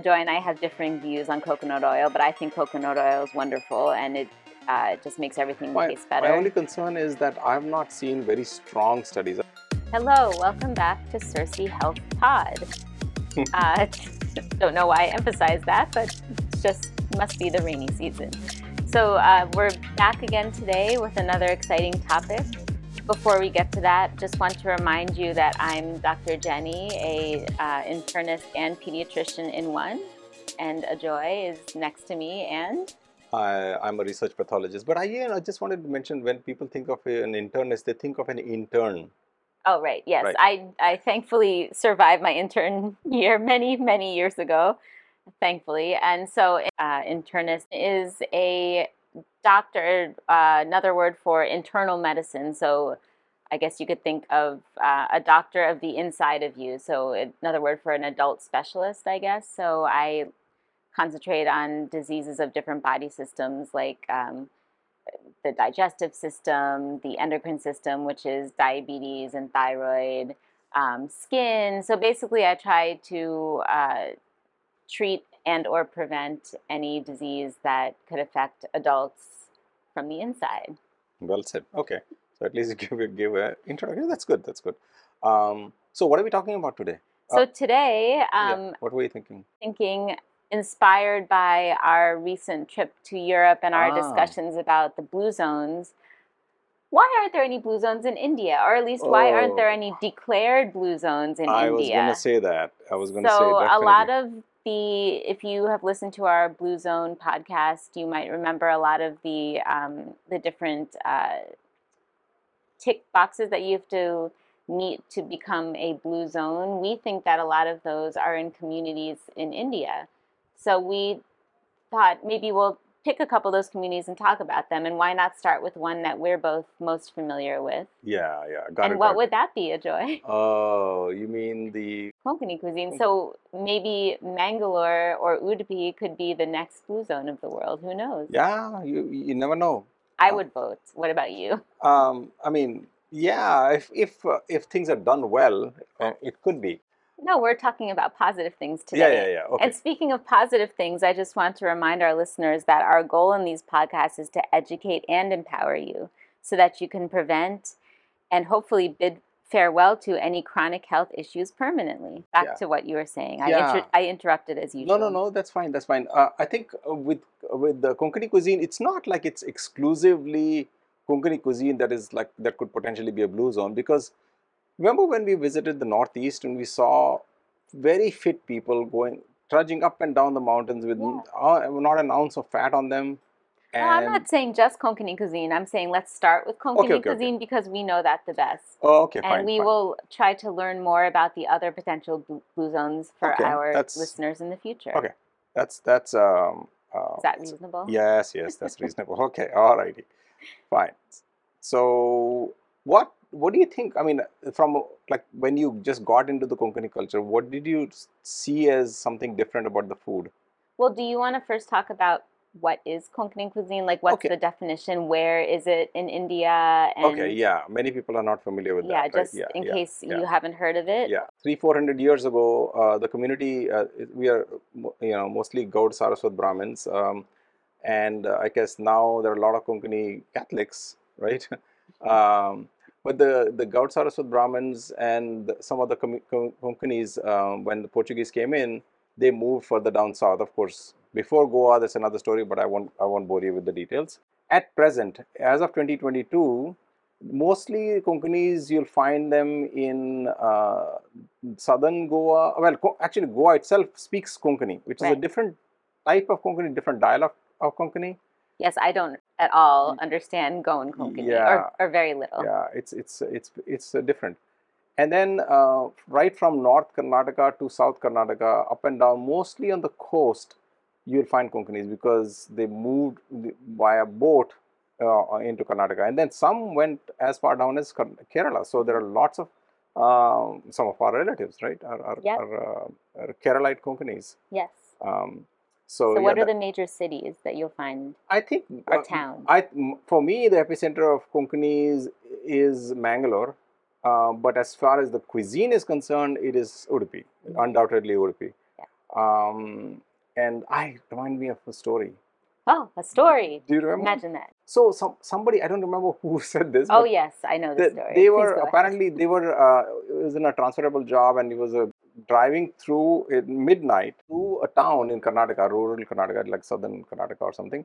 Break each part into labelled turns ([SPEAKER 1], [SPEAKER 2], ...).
[SPEAKER 1] Joy and I have differing views on coconut oil, but I think coconut oil is wonderful and it uh, just makes everything
[SPEAKER 2] My,
[SPEAKER 1] taste better.
[SPEAKER 2] my only concern is that I've not seen very strong studies.
[SPEAKER 1] Hello, welcome back to Circee Health Pod. uh, don't know why I emphasize that, but it's just must be the rainy season. So uh, we're back again today with another exciting topic. Before we get to that, just want to remind you that I'm Dr. Jenny, a uh, internist and pediatrician in one, and Ajoy is next to me, and
[SPEAKER 2] I, I'm a research pathologist, but I, you know, I just wanted to mention when people think of an internist, they think of an intern.
[SPEAKER 1] Oh, right. Yes.
[SPEAKER 2] Right.
[SPEAKER 1] I, I thankfully survived my intern year many, many years ago, thankfully. And so, uh, internist is a doctor, uh, another word for internal medicine. So, I guess you could think of uh, a doctor of the inside of you. So, another word for an adult specialist, I guess. So, I concentrate on diseases of different body systems like um, the digestive system, the endocrine system, which is diabetes and thyroid, um, skin. So basically, I try to uh, treat and or prevent any disease that could affect adults from the inside.
[SPEAKER 2] Well said. Okay, so at least you give a, give a introduction. That's good. That's good. Um, so what are we talking about today?
[SPEAKER 1] So today,
[SPEAKER 2] Yeah,
[SPEAKER 1] um,
[SPEAKER 2] What were you thinking?
[SPEAKER 1] thinking inspired by our recent trip to Europe and our
[SPEAKER 2] Ah.
[SPEAKER 1] discussions about the blue zones. Why aren't there any blue zones in India? Or at least why aren't there
[SPEAKER 2] Oh.
[SPEAKER 1] any declared blue zones in India?
[SPEAKER 2] I was going to say that. I was going to say
[SPEAKER 1] so a lot of the if you have listened to our blue zone podcast you might remember a lot of the um, the different uh, tick boxes that you have to meet to become a blue zone. We think that a lot of those are in communities in india. So we thought maybe we'll pick a couple of those communities and talk about them and why not start with one that we're both most familiar with
[SPEAKER 2] yeah, yeah, got
[SPEAKER 1] and
[SPEAKER 2] it.
[SPEAKER 1] what
[SPEAKER 2] got it.
[SPEAKER 1] would that be Ajoy
[SPEAKER 2] Oh, you mean the
[SPEAKER 1] Konkani cuisine. So maybe Mangalore or Udupi could be the next blue zone of the world. Who knows?
[SPEAKER 2] yeah? You you never know.
[SPEAKER 1] I
[SPEAKER 2] uh,
[SPEAKER 1] would vote. What about you?
[SPEAKER 2] Um, I mean, yeah, if if uh, if things are done well, uh, it could be.
[SPEAKER 1] No, we're talking about positive things today.
[SPEAKER 2] yeah, yeah. Okay.
[SPEAKER 1] And speaking of positive things, I just want to remind our listeners that our goal in these podcasts is to educate and empower you so that you can prevent and hopefully bid farewell to any chronic health issues permanently. Back
[SPEAKER 2] Yeah.
[SPEAKER 1] to what you were saying. I,
[SPEAKER 2] Yeah.
[SPEAKER 1] inter- I interrupted as usual.
[SPEAKER 2] no, no. No. That's fine. That's fine. Uh, I think with with the Konkani cuisine, it's not like it's exclusively Konkani cuisine that is like that could potentially be a blue zone because remember when we visited the northeast and we saw very fit people going trudging up and down the mountains with
[SPEAKER 1] Yeah.
[SPEAKER 2] uh, not an ounce of fat on them.
[SPEAKER 1] No, I'm not saying just Konkani cuisine. I'm saying let's start with Konkani
[SPEAKER 2] okay, okay.
[SPEAKER 1] cuisine because we know that the best.
[SPEAKER 2] oh, okay,
[SPEAKER 1] and
[SPEAKER 2] fine.
[SPEAKER 1] we
[SPEAKER 2] fine.
[SPEAKER 1] will try to learn more about the other potential blue, zones for
[SPEAKER 2] Okay,
[SPEAKER 1] our
[SPEAKER 2] that's-
[SPEAKER 1] listeners in the future.
[SPEAKER 2] Okay. That's that's um. Uh,
[SPEAKER 1] Is that reasonable?
[SPEAKER 2] Yes, yes, that's reasonable. Okay, all righty, fine. So, what what do you think? I mean, from like when you just got into the Konkani culture, what did you see as something different about the food?
[SPEAKER 1] Well, do you want to first talk about what is Konkani cuisine? Like, what's
[SPEAKER 2] Okay.
[SPEAKER 1] the definition? Where is it in India? And
[SPEAKER 2] okay, yeah, many people are not familiar with
[SPEAKER 1] yeah,
[SPEAKER 2] that. right?
[SPEAKER 1] just
[SPEAKER 2] Yeah,
[SPEAKER 1] in
[SPEAKER 2] yeah,
[SPEAKER 1] case
[SPEAKER 2] yeah.
[SPEAKER 1] you haven't heard of it.
[SPEAKER 2] Yeah, three four hundred years ago, uh, the community uh, we are you know mostly Gaud Saraswat Brahmins, um, and uh, I guess now there are a lot of Konkani Catholics, right? um, but the the Gaud Saraswat Brahmins and some of the commu- Konkanis, um, when the Portuguese came in, they moved further down south. Of course, before Goa, that's another story, but I won't I won't bore you with the details. At present, as of 2022, mostly Konkanis you'll find them in uh, southern Goa. Well, actually, Goa itself speaks Konkani, which is a different type of Konkani, different dialect of Konkani.
[SPEAKER 1] Yes, I don't at all understand Goan Konkani,
[SPEAKER 2] Yeah.
[SPEAKER 1] or, or very little.
[SPEAKER 2] Yeah, it's it's it's it's uh, different. And then uh, right from North Karnataka to South Karnataka, up and down, mostly on the coast, you'll find Konkanis because they moved via boat uh, into Karnataka, and then some went as far down as Kerala. So there are lots of um, some of our relatives, right, are are,
[SPEAKER 1] Yep.
[SPEAKER 2] are, uh, are Keralite Konkanis.
[SPEAKER 1] Yes.
[SPEAKER 2] Um,
[SPEAKER 1] So,
[SPEAKER 2] so, yeah,
[SPEAKER 1] what are the major cities that you'll find
[SPEAKER 2] I think
[SPEAKER 1] or
[SPEAKER 2] uh,
[SPEAKER 1] towns?
[SPEAKER 2] I for me the epicenter of Konkanis is Mangalore, uh, but as far as the cuisine is concerned, it is Udupi, undoubtedly Udupi.
[SPEAKER 1] Yeah.
[SPEAKER 2] Um, and I remind me of a story.
[SPEAKER 1] Oh, a story.
[SPEAKER 2] Do you remember?
[SPEAKER 1] Imagine that.
[SPEAKER 2] So some somebody I don't remember who said this.
[SPEAKER 1] Oh yes, I know the story.
[SPEAKER 2] they were apparently they were uh, it was in a transferable job and he was uh, driving through at midnight to a town in Karnataka, rural Karnataka, like southern Karnataka or something.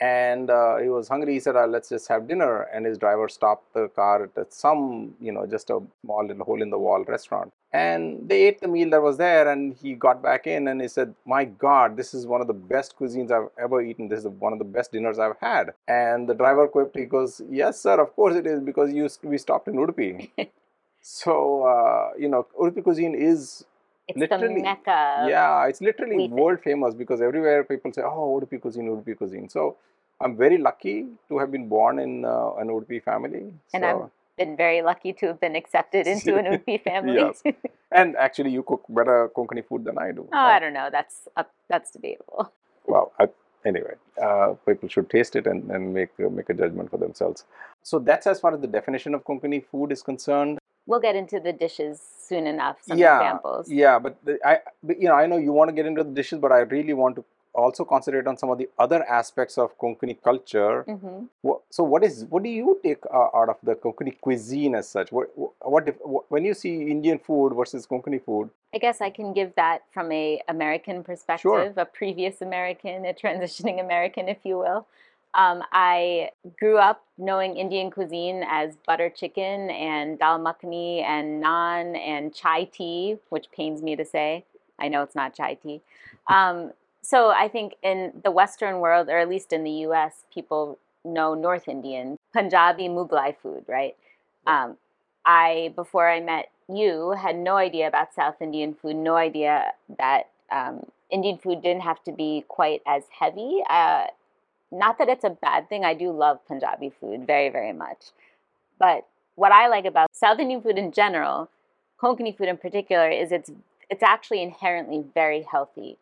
[SPEAKER 2] And uh, he was hungry. He said, uh, "Let's just have dinner." And his driver stopped the car at some, you know, just a small little hole in the wall restaurant. And they ate the meal that was there. And he got back in and he said, "My God, this is one of the best cuisines I've ever eaten. This is one of the best dinners I've had." And the driver quipped, "He goes, yes, sir. Of course it is because you we stopped in Udupi." So uh, you know, Udupi cuisine is
[SPEAKER 1] It's
[SPEAKER 2] literally-
[SPEAKER 1] the mecca.
[SPEAKER 2] yeah, it's literally
[SPEAKER 1] we think.
[SPEAKER 2] world famous because everywhere people say, "Oh, Udupi cuisine, Udupi cuisine." So I'm very lucky to have been born in uh, an Udupi family.
[SPEAKER 1] And
[SPEAKER 2] so,
[SPEAKER 1] I've Been very lucky to have been accepted into an Udupi family.
[SPEAKER 2] Yes. and actually, you cook better Konkani food than I do.
[SPEAKER 1] oh, I don't know. That's up, that's debatable.
[SPEAKER 2] well I, anyway uh, people should taste it and, and make uh, make a judgment for themselves so that's as far as the definition of konkani food is concerned
[SPEAKER 1] We'll get into the dishes soon enough. Some
[SPEAKER 2] yeah
[SPEAKER 1] examples.
[SPEAKER 2] yeah but the, i but, you know i know you want to get into the dishes but i really want to also concentrate on some of the other aspects of konkani culture
[SPEAKER 1] hmm
[SPEAKER 2] Wha- so what is what do you take uh, out of the konkani cuisine as such what what, if, what when you see indian food versus konkani food
[SPEAKER 1] I guess I can give that from a American perspective, a previous American, a transitioning American, if you will. Um, I grew up knowing Indian cuisine as butter chicken and dal makhani and naan and chai tea, which pains me to say. I know it's not chai tea. Um, so I think in the Western world, or at least in the U.S., people know North Indian, Punjabi, Mughlai food, right? Um, I before I met you had no idea about South Indian food, no idea that um, Indian food didn't have to be quite as heavy. Uh, not that it's a bad thing. I do love Punjabi food very, very much. But what I like about South Indian food in general, Konkani food in particular, is it's it's actually inherently very healthy.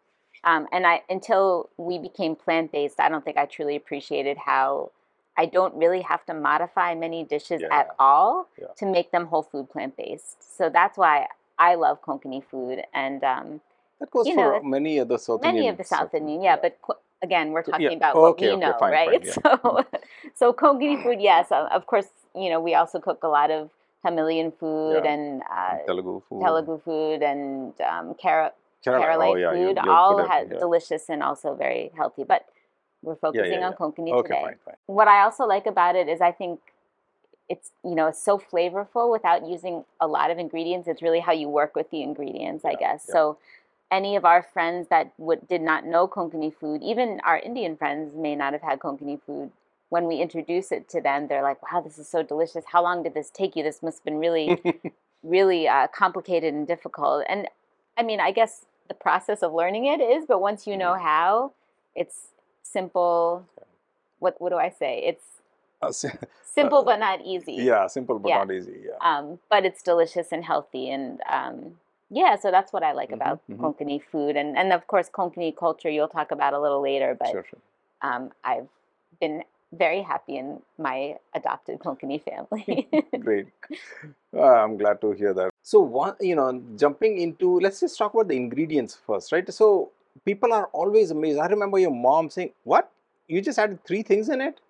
[SPEAKER 1] Um, and I until we became plant based, I don't think I truly appreciated how I don't really have to modify many dishes
[SPEAKER 2] Yeah.
[SPEAKER 1] at all
[SPEAKER 2] Yeah.
[SPEAKER 1] to make them whole food plant based. So that's why I love Konkani food and um,
[SPEAKER 2] that goes
[SPEAKER 1] You
[SPEAKER 2] for
[SPEAKER 1] know,
[SPEAKER 2] many other south
[SPEAKER 1] many
[SPEAKER 2] indian
[SPEAKER 1] of the South Indian, yeah. But co- again, we're talking
[SPEAKER 2] yeah.
[SPEAKER 1] about
[SPEAKER 2] Oh,
[SPEAKER 1] what we
[SPEAKER 2] okay,
[SPEAKER 1] know,
[SPEAKER 2] fine, fine,
[SPEAKER 1] right?
[SPEAKER 2] yeah.
[SPEAKER 1] So, so Konkani food, yes, of course. You know, we also cook a lot of Tamilian food
[SPEAKER 2] Yeah.
[SPEAKER 1] and uh,
[SPEAKER 2] telugu food
[SPEAKER 1] Telugu food and um,
[SPEAKER 2] Kerala.
[SPEAKER 1] Kerala
[SPEAKER 2] oh,
[SPEAKER 1] food,
[SPEAKER 2] you're
[SPEAKER 1] all
[SPEAKER 2] good at-
[SPEAKER 1] ha-
[SPEAKER 2] yeah.
[SPEAKER 1] delicious and also very healthy. But we're focusing on. Konkani
[SPEAKER 2] okay
[SPEAKER 1] today.
[SPEAKER 2] fine fine
[SPEAKER 1] What I also like about it is I think it's you know it's so flavorful without using a lot of ingredients. It's really how you work with the ingredients, I guess. So any of our friends that would did not know Konkani food, even our Indian friends may not have had Konkani food. When we introduce it to them, they're like, "Wow, this is so delicious! How long did this take you? This must have been really, really uh, complicated and difficult." And I mean, I guess the process of learning it is, but once you know how, it's simple. What what do I say? It's
[SPEAKER 2] Uh,
[SPEAKER 1] simple
[SPEAKER 2] Uh,
[SPEAKER 1] but not easy.
[SPEAKER 2] yeah simple but
[SPEAKER 1] Yeah.
[SPEAKER 2] not easy yeah
[SPEAKER 1] Um, but it's delicious and healthy, and um, yeah, so that's what I like
[SPEAKER 2] Mhm,
[SPEAKER 1] about
[SPEAKER 2] mhm.
[SPEAKER 1] Konkani food, and and of course Konkani culture. You'll talk about a little later, but
[SPEAKER 2] sure sure
[SPEAKER 1] um, I've been very happy in my adopted Konkani family.
[SPEAKER 2] Great. Uh, I'm glad to hear that. So, one, you know, jumping into, let's just talk about the ingredients first, right? So, people are always amazed. I remember your mom saying, "What? You just added three things in it,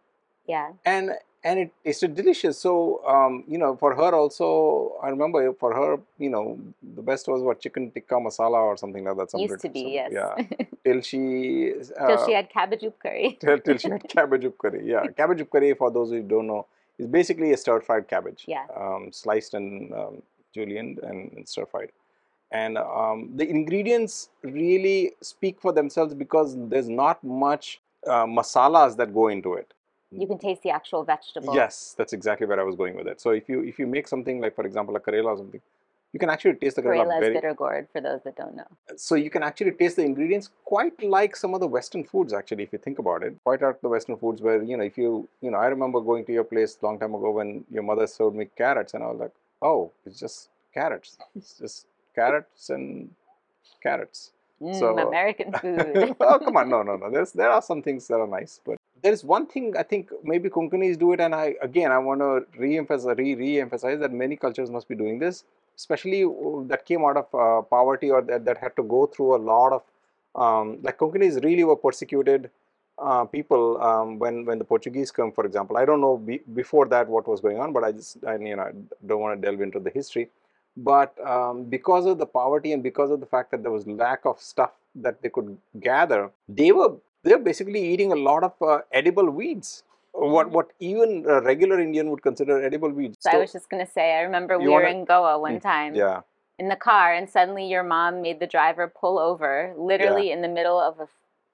[SPEAKER 1] yeah,
[SPEAKER 2] and and it tasted delicious." So, um, you know, for her also, I remember for her, you know, the best was what chicken tikka masala or something like that. some
[SPEAKER 1] used to be
[SPEAKER 2] some-
[SPEAKER 1] yes.
[SPEAKER 2] Yeah. Till she. Uh,
[SPEAKER 1] Till she had cabbage curry.
[SPEAKER 2] till, till she had cabbage up curry. Yeah, cabbage up curry, for those who don't know, is basically a stir fried cabbage.
[SPEAKER 1] Yeah.
[SPEAKER 2] Um, sliced and um, julienned and, and stir fried. And um, the ingredients really speak for themselves because there's not much uh, masalas that go into it.
[SPEAKER 1] You can taste the actual vegetable.
[SPEAKER 2] Yes, that's exactly where I was going with it. So if you if you make something like, for example, a karela or something, you can actually taste the karela
[SPEAKER 1] Karela is
[SPEAKER 2] very.
[SPEAKER 1] bitter gourd for those that don't know.
[SPEAKER 2] So you can actually taste the ingredients quite like some of the Western foods. Actually, if you think about it, quite like the Western foods where you know if you you know I remember going to your place long time ago when your mother served me carrots and I was like, oh, it's just carrots. It's just carrots and carrots.
[SPEAKER 1] Mm,
[SPEAKER 2] So-
[SPEAKER 1] American food.
[SPEAKER 2] oh come on, no no no. There's there are some things that are nice, but there is one thing I think maybe Konkanis do it, and I again I want to re-emphasize, re re-emphasize that many cultures must be doing this, especially that came out of uh, poverty or that, that had to go through a lot of um, like Konkanis really were persecuted uh, people um, when when the Portuguese come, for example. I don't know be, before that what was going on, but I just I, you know I don't want to delve into the history. But um, because of the poverty and because of the fact that there was lack of stuff that they could gather, they were they're basically eating a lot of uh, edible weeds. What what even a regular Indian would consider edible weeds.
[SPEAKER 1] So, I was just gonna say, I remember we were wanna, in Goa one mm, time.
[SPEAKER 2] Yeah.
[SPEAKER 1] In the car, and suddenly your mom made the driver pull over, literally yeah. in the middle of a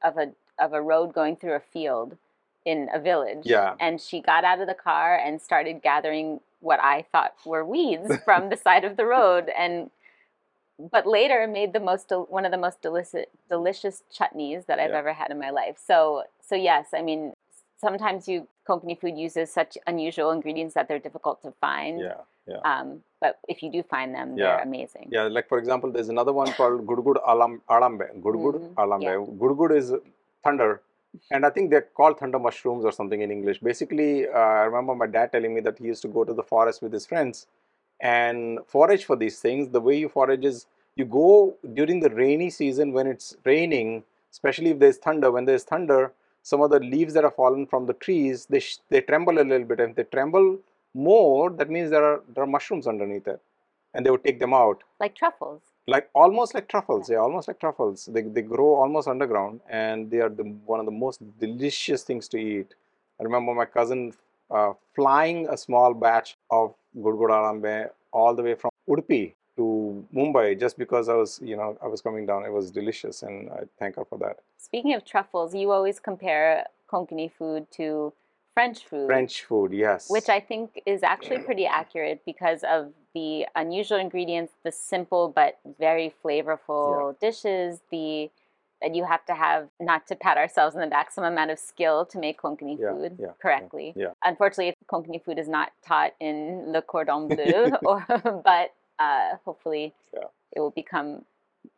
[SPEAKER 1] of a of a road going through a field in a village.
[SPEAKER 2] Yeah.
[SPEAKER 1] And she got out of the car and started gathering what I thought were weeds from the side of the road and but later made the most one of the most delicious delicious chutneys that I've yeah. ever had in my life. So so yes, I mean sometimes you Konkani food uses such unusual ingredients that they're difficult to find.
[SPEAKER 2] Yeah, yeah.
[SPEAKER 1] Um, but if you do find them, yeah. they're amazing.
[SPEAKER 2] Yeah, like for example, there's another one called Gudgud Alam Alambe. Gudgud mm-hmm. Alambe. Yeah. Gudgud is thunder, and I think they're called thunder mushrooms or something in English. Basically, uh, I remember my dad telling me that he used to go to the forest with his friends and forage for these things. The way you forage is you go during the rainy season when it's raining, especially if there's thunder. When there's thunder, some of the leaves that are fallen from the trees they they tremble a little bit. And if they tremble more, that means there are there are mushrooms underneath it, and they would take them out.
[SPEAKER 1] Like truffles.
[SPEAKER 2] Like almost like truffles, yeah, almost like truffles. They they grow almost underground, and they are the one of the most delicious things to eat. I remember my cousin uh, flying a small batch of Gudgud Alambe all the way from Udupi to Mumbai just because I was, you know, I was coming down. It was delicious, and I thank her for that.
[SPEAKER 1] Speaking of truffles, you always compare Konkani food to French food.
[SPEAKER 2] French food, yes.
[SPEAKER 1] Which I think is actually pretty accurate because of the unusual ingredients, the simple but very flavorful yeah. dishes, the that you have to have not to pat ourselves on the back some amount of skill to make konkani yeah, food
[SPEAKER 2] yeah,
[SPEAKER 1] correctly.
[SPEAKER 2] yeah,
[SPEAKER 1] unfortunately konkani food is not taught in le cordon bleu or, but uh, hopefully it will become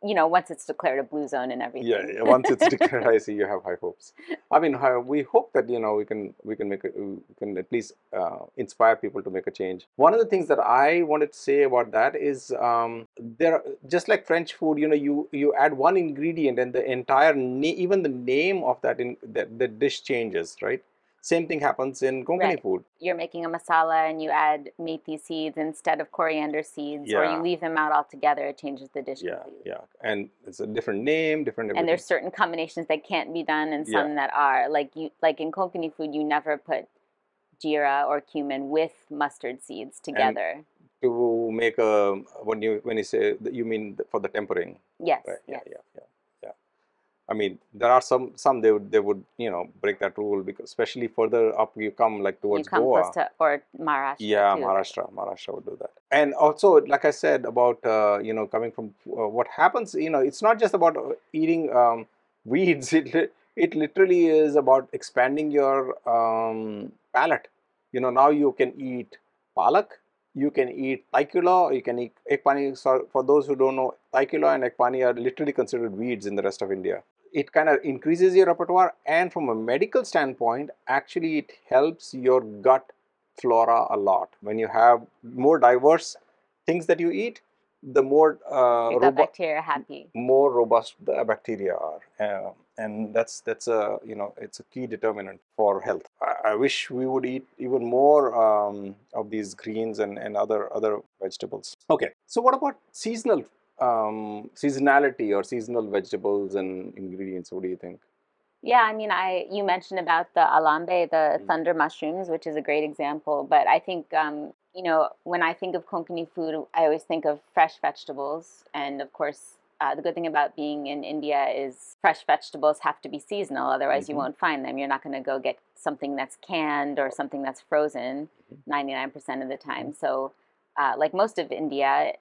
[SPEAKER 1] you know, once it's declared a blue zone and everything.
[SPEAKER 2] Yeah, yeah. once it's declared, I see you have high hopes. I mean, we hope that you know we can we can make a, we can at least uh, inspire people to make a change. One of the things that I wanted to say about that is um, there, just like French food, you know, you you add one ingredient and the entire na- even the name of that in that the dish changes, right? Same thing happens in Konkani right. food.
[SPEAKER 1] You're making a masala and you add methi seeds instead of coriander seeds, yeah. or you leave them out altogether. It changes the dish.
[SPEAKER 2] Yeah, completely. yeah, and it's a different name, different. Everything.
[SPEAKER 1] And there's certain combinations that can't be done, and some yeah. that are. Like you, like in Konkani food, you never put jeera or cumin with mustard seeds together.
[SPEAKER 2] And to make um, a when you when you say you mean for the tempering.
[SPEAKER 1] Yes.
[SPEAKER 2] Right?
[SPEAKER 1] Yeah,
[SPEAKER 2] yes. yeah, yeah. I mean, there are some some they would they would you know break that rule because especially further up you come like towards
[SPEAKER 1] you come
[SPEAKER 2] Goa
[SPEAKER 1] to, or Maharashtra.
[SPEAKER 2] Yeah,
[SPEAKER 1] too.
[SPEAKER 2] Maharashtra, Maharashtra would do that. And also, like I said about uh, you know coming from uh, what happens, you know, it's not just about uh, eating um, weeds. It it literally is about expanding your um, palate. You know, now you can eat palak, you can eat taikula, you can eat ekpani. So for those who don't know, taikula and ekpani are literally considered weeds in the rest of India it kind of increases your repertoire and from a medical standpoint actually it helps your gut flora a lot. When you have more diverse things that you eat the more
[SPEAKER 1] uh, the bacteria happy
[SPEAKER 2] more robust the bacteria are uh, and that's that's a you know it's a key determinant for health. I, I wish we would eat even more um, of these greens and, and other other vegetables. Okay so what about seasonal um, seasonality or seasonal vegetables and ingredients? What do you think?
[SPEAKER 1] Yeah, I mean, I you mentioned about the alambe, the mm. thunder mushrooms, which is a great example. But I think um, you know when I think of Konkani food, I always think of fresh vegetables, and of course, uh, the good thing about being in India is fresh vegetables have to be seasonal. Otherwise, mm-hmm. you won't find them. You're not going to go get something that's canned or something that's frozen mm-hmm. 99% of the time. Mm-hmm. So, uh, like most of India,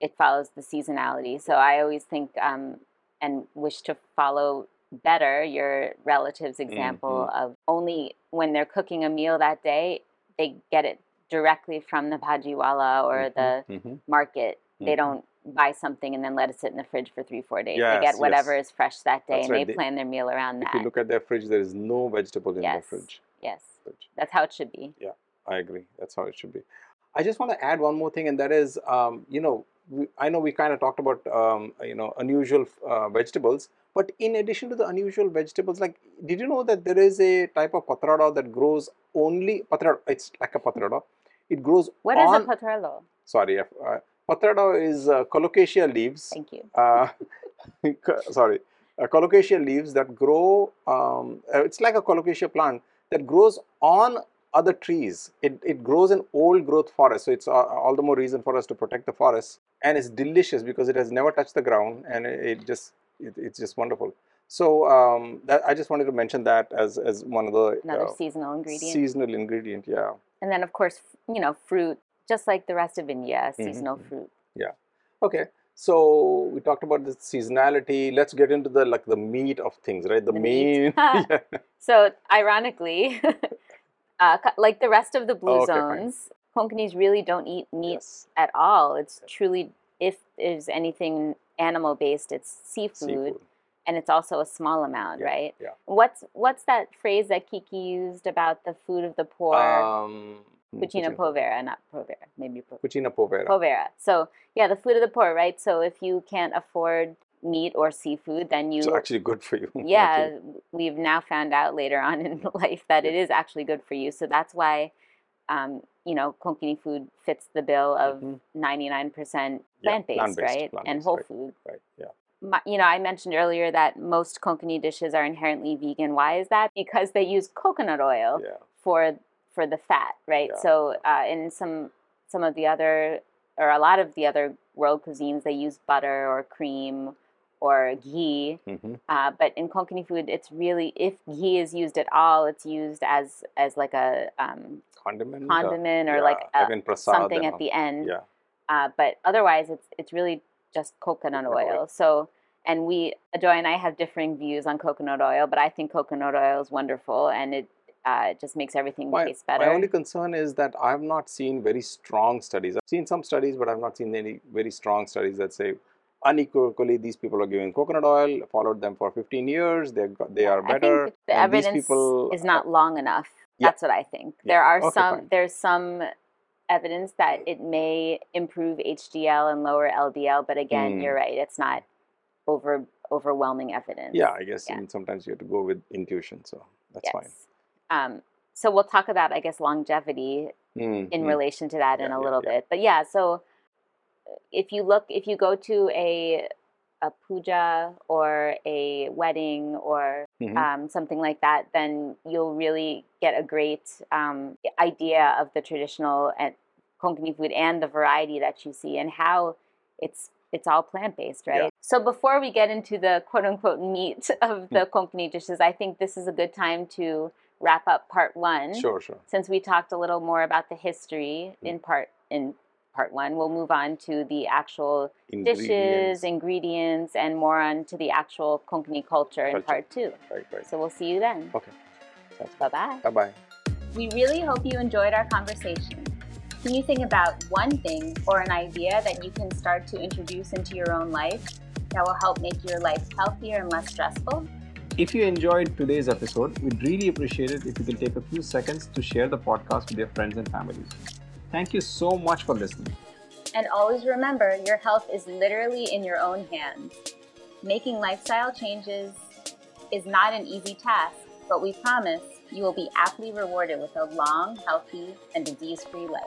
[SPEAKER 1] it follows the seasonality. So I always think um, and wish to follow better your relative's example mm-hmm. of only when they're cooking a meal that day, they get it directly from the bhajiwala or mm-hmm. the mm-hmm. market. They mm-hmm. don't buy something and then let it sit in the fridge for three, four days.
[SPEAKER 2] Yes,
[SPEAKER 1] they get whatever
[SPEAKER 2] yes.
[SPEAKER 1] is fresh that day
[SPEAKER 2] That's
[SPEAKER 1] and
[SPEAKER 2] right.
[SPEAKER 1] they plan their meal around
[SPEAKER 2] If
[SPEAKER 1] that.
[SPEAKER 2] If you look at their fridge, there is no vegetable in their
[SPEAKER 1] Yes.
[SPEAKER 2] fridge.
[SPEAKER 1] yes,
[SPEAKER 2] fridge.
[SPEAKER 1] that's how it should be.
[SPEAKER 2] Yeah, I agree. That's how it should be. I just want to add one more thing, and that is, um, you know, we, I know we kind of talked about, um, you know, unusual uh, vegetables, but in addition to the unusual vegetables, like, did you know that there is a type of patrada that grows only patrada? It's like a patrada. It grows
[SPEAKER 1] What is
[SPEAKER 2] on.
[SPEAKER 1] a patrello?
[SPEAKER 2] sorry, uh, patrada is uh, colocasia leaves.
[SPEAKER 1] Thank you.
[SPEAKER 2] uh, sorry, uh, colocasia leaves that grow. Um, uh, it's like a colocasia plant that grows on other trees. It, it grows in old growth forest, so it's uh, all the more reason for us to protect the forest. And it's delicious because it has never touched the ground, and it, it just it, it's just wonderful. So um, that I just wanted to mention that as as one of the
[SPEAKER 1] Another
[SPEAKER 2] uh,
[SPEAKER 1] seasonal ingredient.
[SPEAKER 2] seasonal ingredient. Yeah.
[SPEAKER 1] and then, of course, you know, fruit, just like the rest of India,
[SPEAKER 2] Mhm,
[SPEAKER 1] seasonal
[SPEAKER 2] mhm.
[SPEAKER 1] fruit. Yeah.
[SPEAKER 2] Okay, so we talked about the seasonality. Let's get into the like the meat of things, right? The,
[SPEAKER 1] The
[SPEAKER 2] main.
[SPEAKER 1] meat.
[SPEAKER 2] yeah.
[SPEAKER 1] So, ironically, uh, like the rest of the blue
[SPEAKER 2] Oh, okay, fine.
[SPEAKER 1] zones, Konkanis really don't eat meat
[SPEAKER 2] Yes.
[SPEAKER 1] at all. It's truly, if there's anything animal based, it's seafood,
[SPEAKER 2] Seafood.
[SPEAKER 1] and it's also a small amount,
[SPEAKER 2] Yeah,
[SPEAKER 1] right?
[SPEAKER 2] yeah.
[SPEAKER 1] What's what's that phrase that Kiki used about the food of the poor?
[SPEAKER 2] Um,
[SPEAKER 1] Cucina povera, not povera, maybe po-
[SPEAKER 2] Cucina povera.
[SPEAKER 1] povera. So yeah, the food of the poor, right? So if you can't afford meat or seafood, then you
[SPEAKER 2] It's actually good for you.
[SPEAKER 1] yeah,
[SPEAKER 2] actually.
[SPEAKER 1] we've now found out later on in life that it
[SPEAKER 2] Yeah.
[SPEAKER 1] is actually good for you. So that's why, um, you know, konkani food fits the bill of
[SPEAKER 2] Mhm.
[SPEAKER 1] 99% plant based,
[SPEAKER 2] plant-based,
[SPEAKER 1] right? and
[SPEAKER 2] plant-based,
[SPEAKER 1] whole
[SPEAKER 2] right.
[SPEAKER 1] food.
[SPEAKER 2] Right. Yeah.
[SPEAKER 1] My, you know, I mentioned earlier that most konkani dishes are inherently vegan. Why is that? Because they use coconut oil
[SPEAKER 2] Yeah.
[SPEAKER 1] for for the fat, right?
[SPEAKER 2] Yeah.
[SPEAKER 1] So uh, in some some of the other or a lot of the other world cuisines, they use butter or cream or ghee.
[SPEAKER 2] hmm
[SPEAKER 1] Uh, but in Konkani food, it's really if ghee is used at all, it's used as as like a um,
[SPEAKER 2] Condiment. uh,
[SPEAKER 1] condiment or
[SPEAKER 2] yeah,
[SPEAKER 1] like a,
[SPEAKER 2] in prasad
[SPEAKER 1] something at the end.
[SPEAKER 2] Yeah.
[SPEAKER 1] Uh, but otherwise, it's it's really just coconut
[SPEAKER 2] Coconut
[SPEAKER 1] oil.
[SPEAKER 2] oil.
[SPEAKER 1] So and we Ajoy and I have differing views on coconut oil, but I think coconut oil is wonderful and it uh, just makes everything
[SPEAKER 2] My,
[SPEAKER 1] taste better.
[SPEAKER 2] my only concern is that I've not seen very strong studies. I've seen some studies, but I've not seen any very strong studies that say unequivocally these people are giving coconut oil, followed them for 15 years, they they are better.
[SPEAKER 1] the evidence
[SPEAKER 2] people
[SPEAKER 1] is not long enough.
[SPEAKER 2] Yeah.
[SPEAKER 1] That's what I think.
[SPEAKER 2] Yeah.
[SPEAKER 1] There are
[SPEAKER 2] Okay,
[SPEAKER 1] some
[SPEAKER 2] fine.
[SPEAKER 1] there's some evidence that it may improve HDL and lower LDL, but again,
[SPEAKER 2] Mm.
[SPEAKER 1] you're right. It's not over overwhelming evidence.
[SPEAKER 2] Yeah, I guess
[SPEAKER 1] Yeah.
[SPEAKER 2] sometimes you have to go with intuition, so that's fine.
[SPEAKER 1] Yes. Um, so we'll talk about, I guess, longevity
[SPEAKER 2] Mm,
[SPEAKER 1] in
[SPEAKER 2] mm.
[SPEAKER 1] relation to that in a little bit. But yeah, so uh, if you look, if you go to a a puja or a wedding or
[SPEAKER 2] Mhm.
[SPEAKER 1] um, something like that, then you'll really get a great um, idea of the traditional and Konkani food and the variety that you see and how it's it's all plant based, right?
[SPEAKER 2] Yeah.
[SPEAKER 1] So before we get into the quote unquote meat of the Konkani dishes, I think this is a good time to wrap up part one
[SPEAKER 2] Sure, sure.
[SPEAKER 1] since we talked a little more about the history
[SPEAKER 2] Mm.
[SPEAKER 1] in part in part one, we'll move on to the actual dishes,
[SPEAKER 2] Ingredients.
[SPEAKER 1] ingredients, and more on to the actual Konkani culture in
[SPEAKER 2] Culture.
[SPEAKER 1] part two.
[SPEAKER 2] Right, right.
[SPEAKER 1] So we'll see you then.
[SPEAKER 2] Okay. Sounds
[SPEAKER 1] Bye bye.
[SPEAKER 2] Bye bye.
[SPEAKER 1] We really hope you enjoyed our conversation. Can you think about one thing or an idea that you can start to introduce into your own life that will help make your life healthier and less stressful?
[SPEAKER 3] If you enjoyed today's episode, we'd really appreciate it if you can take a few seconds to share the podcast with your friends and families. Thank you so much for listening.
[SPEAKER 1] And always remember, your health is literally in your own hands. Making lifestyle changes is not an easy task, but we promise you will be aptly rewarded with a long, healthy, and disease free life.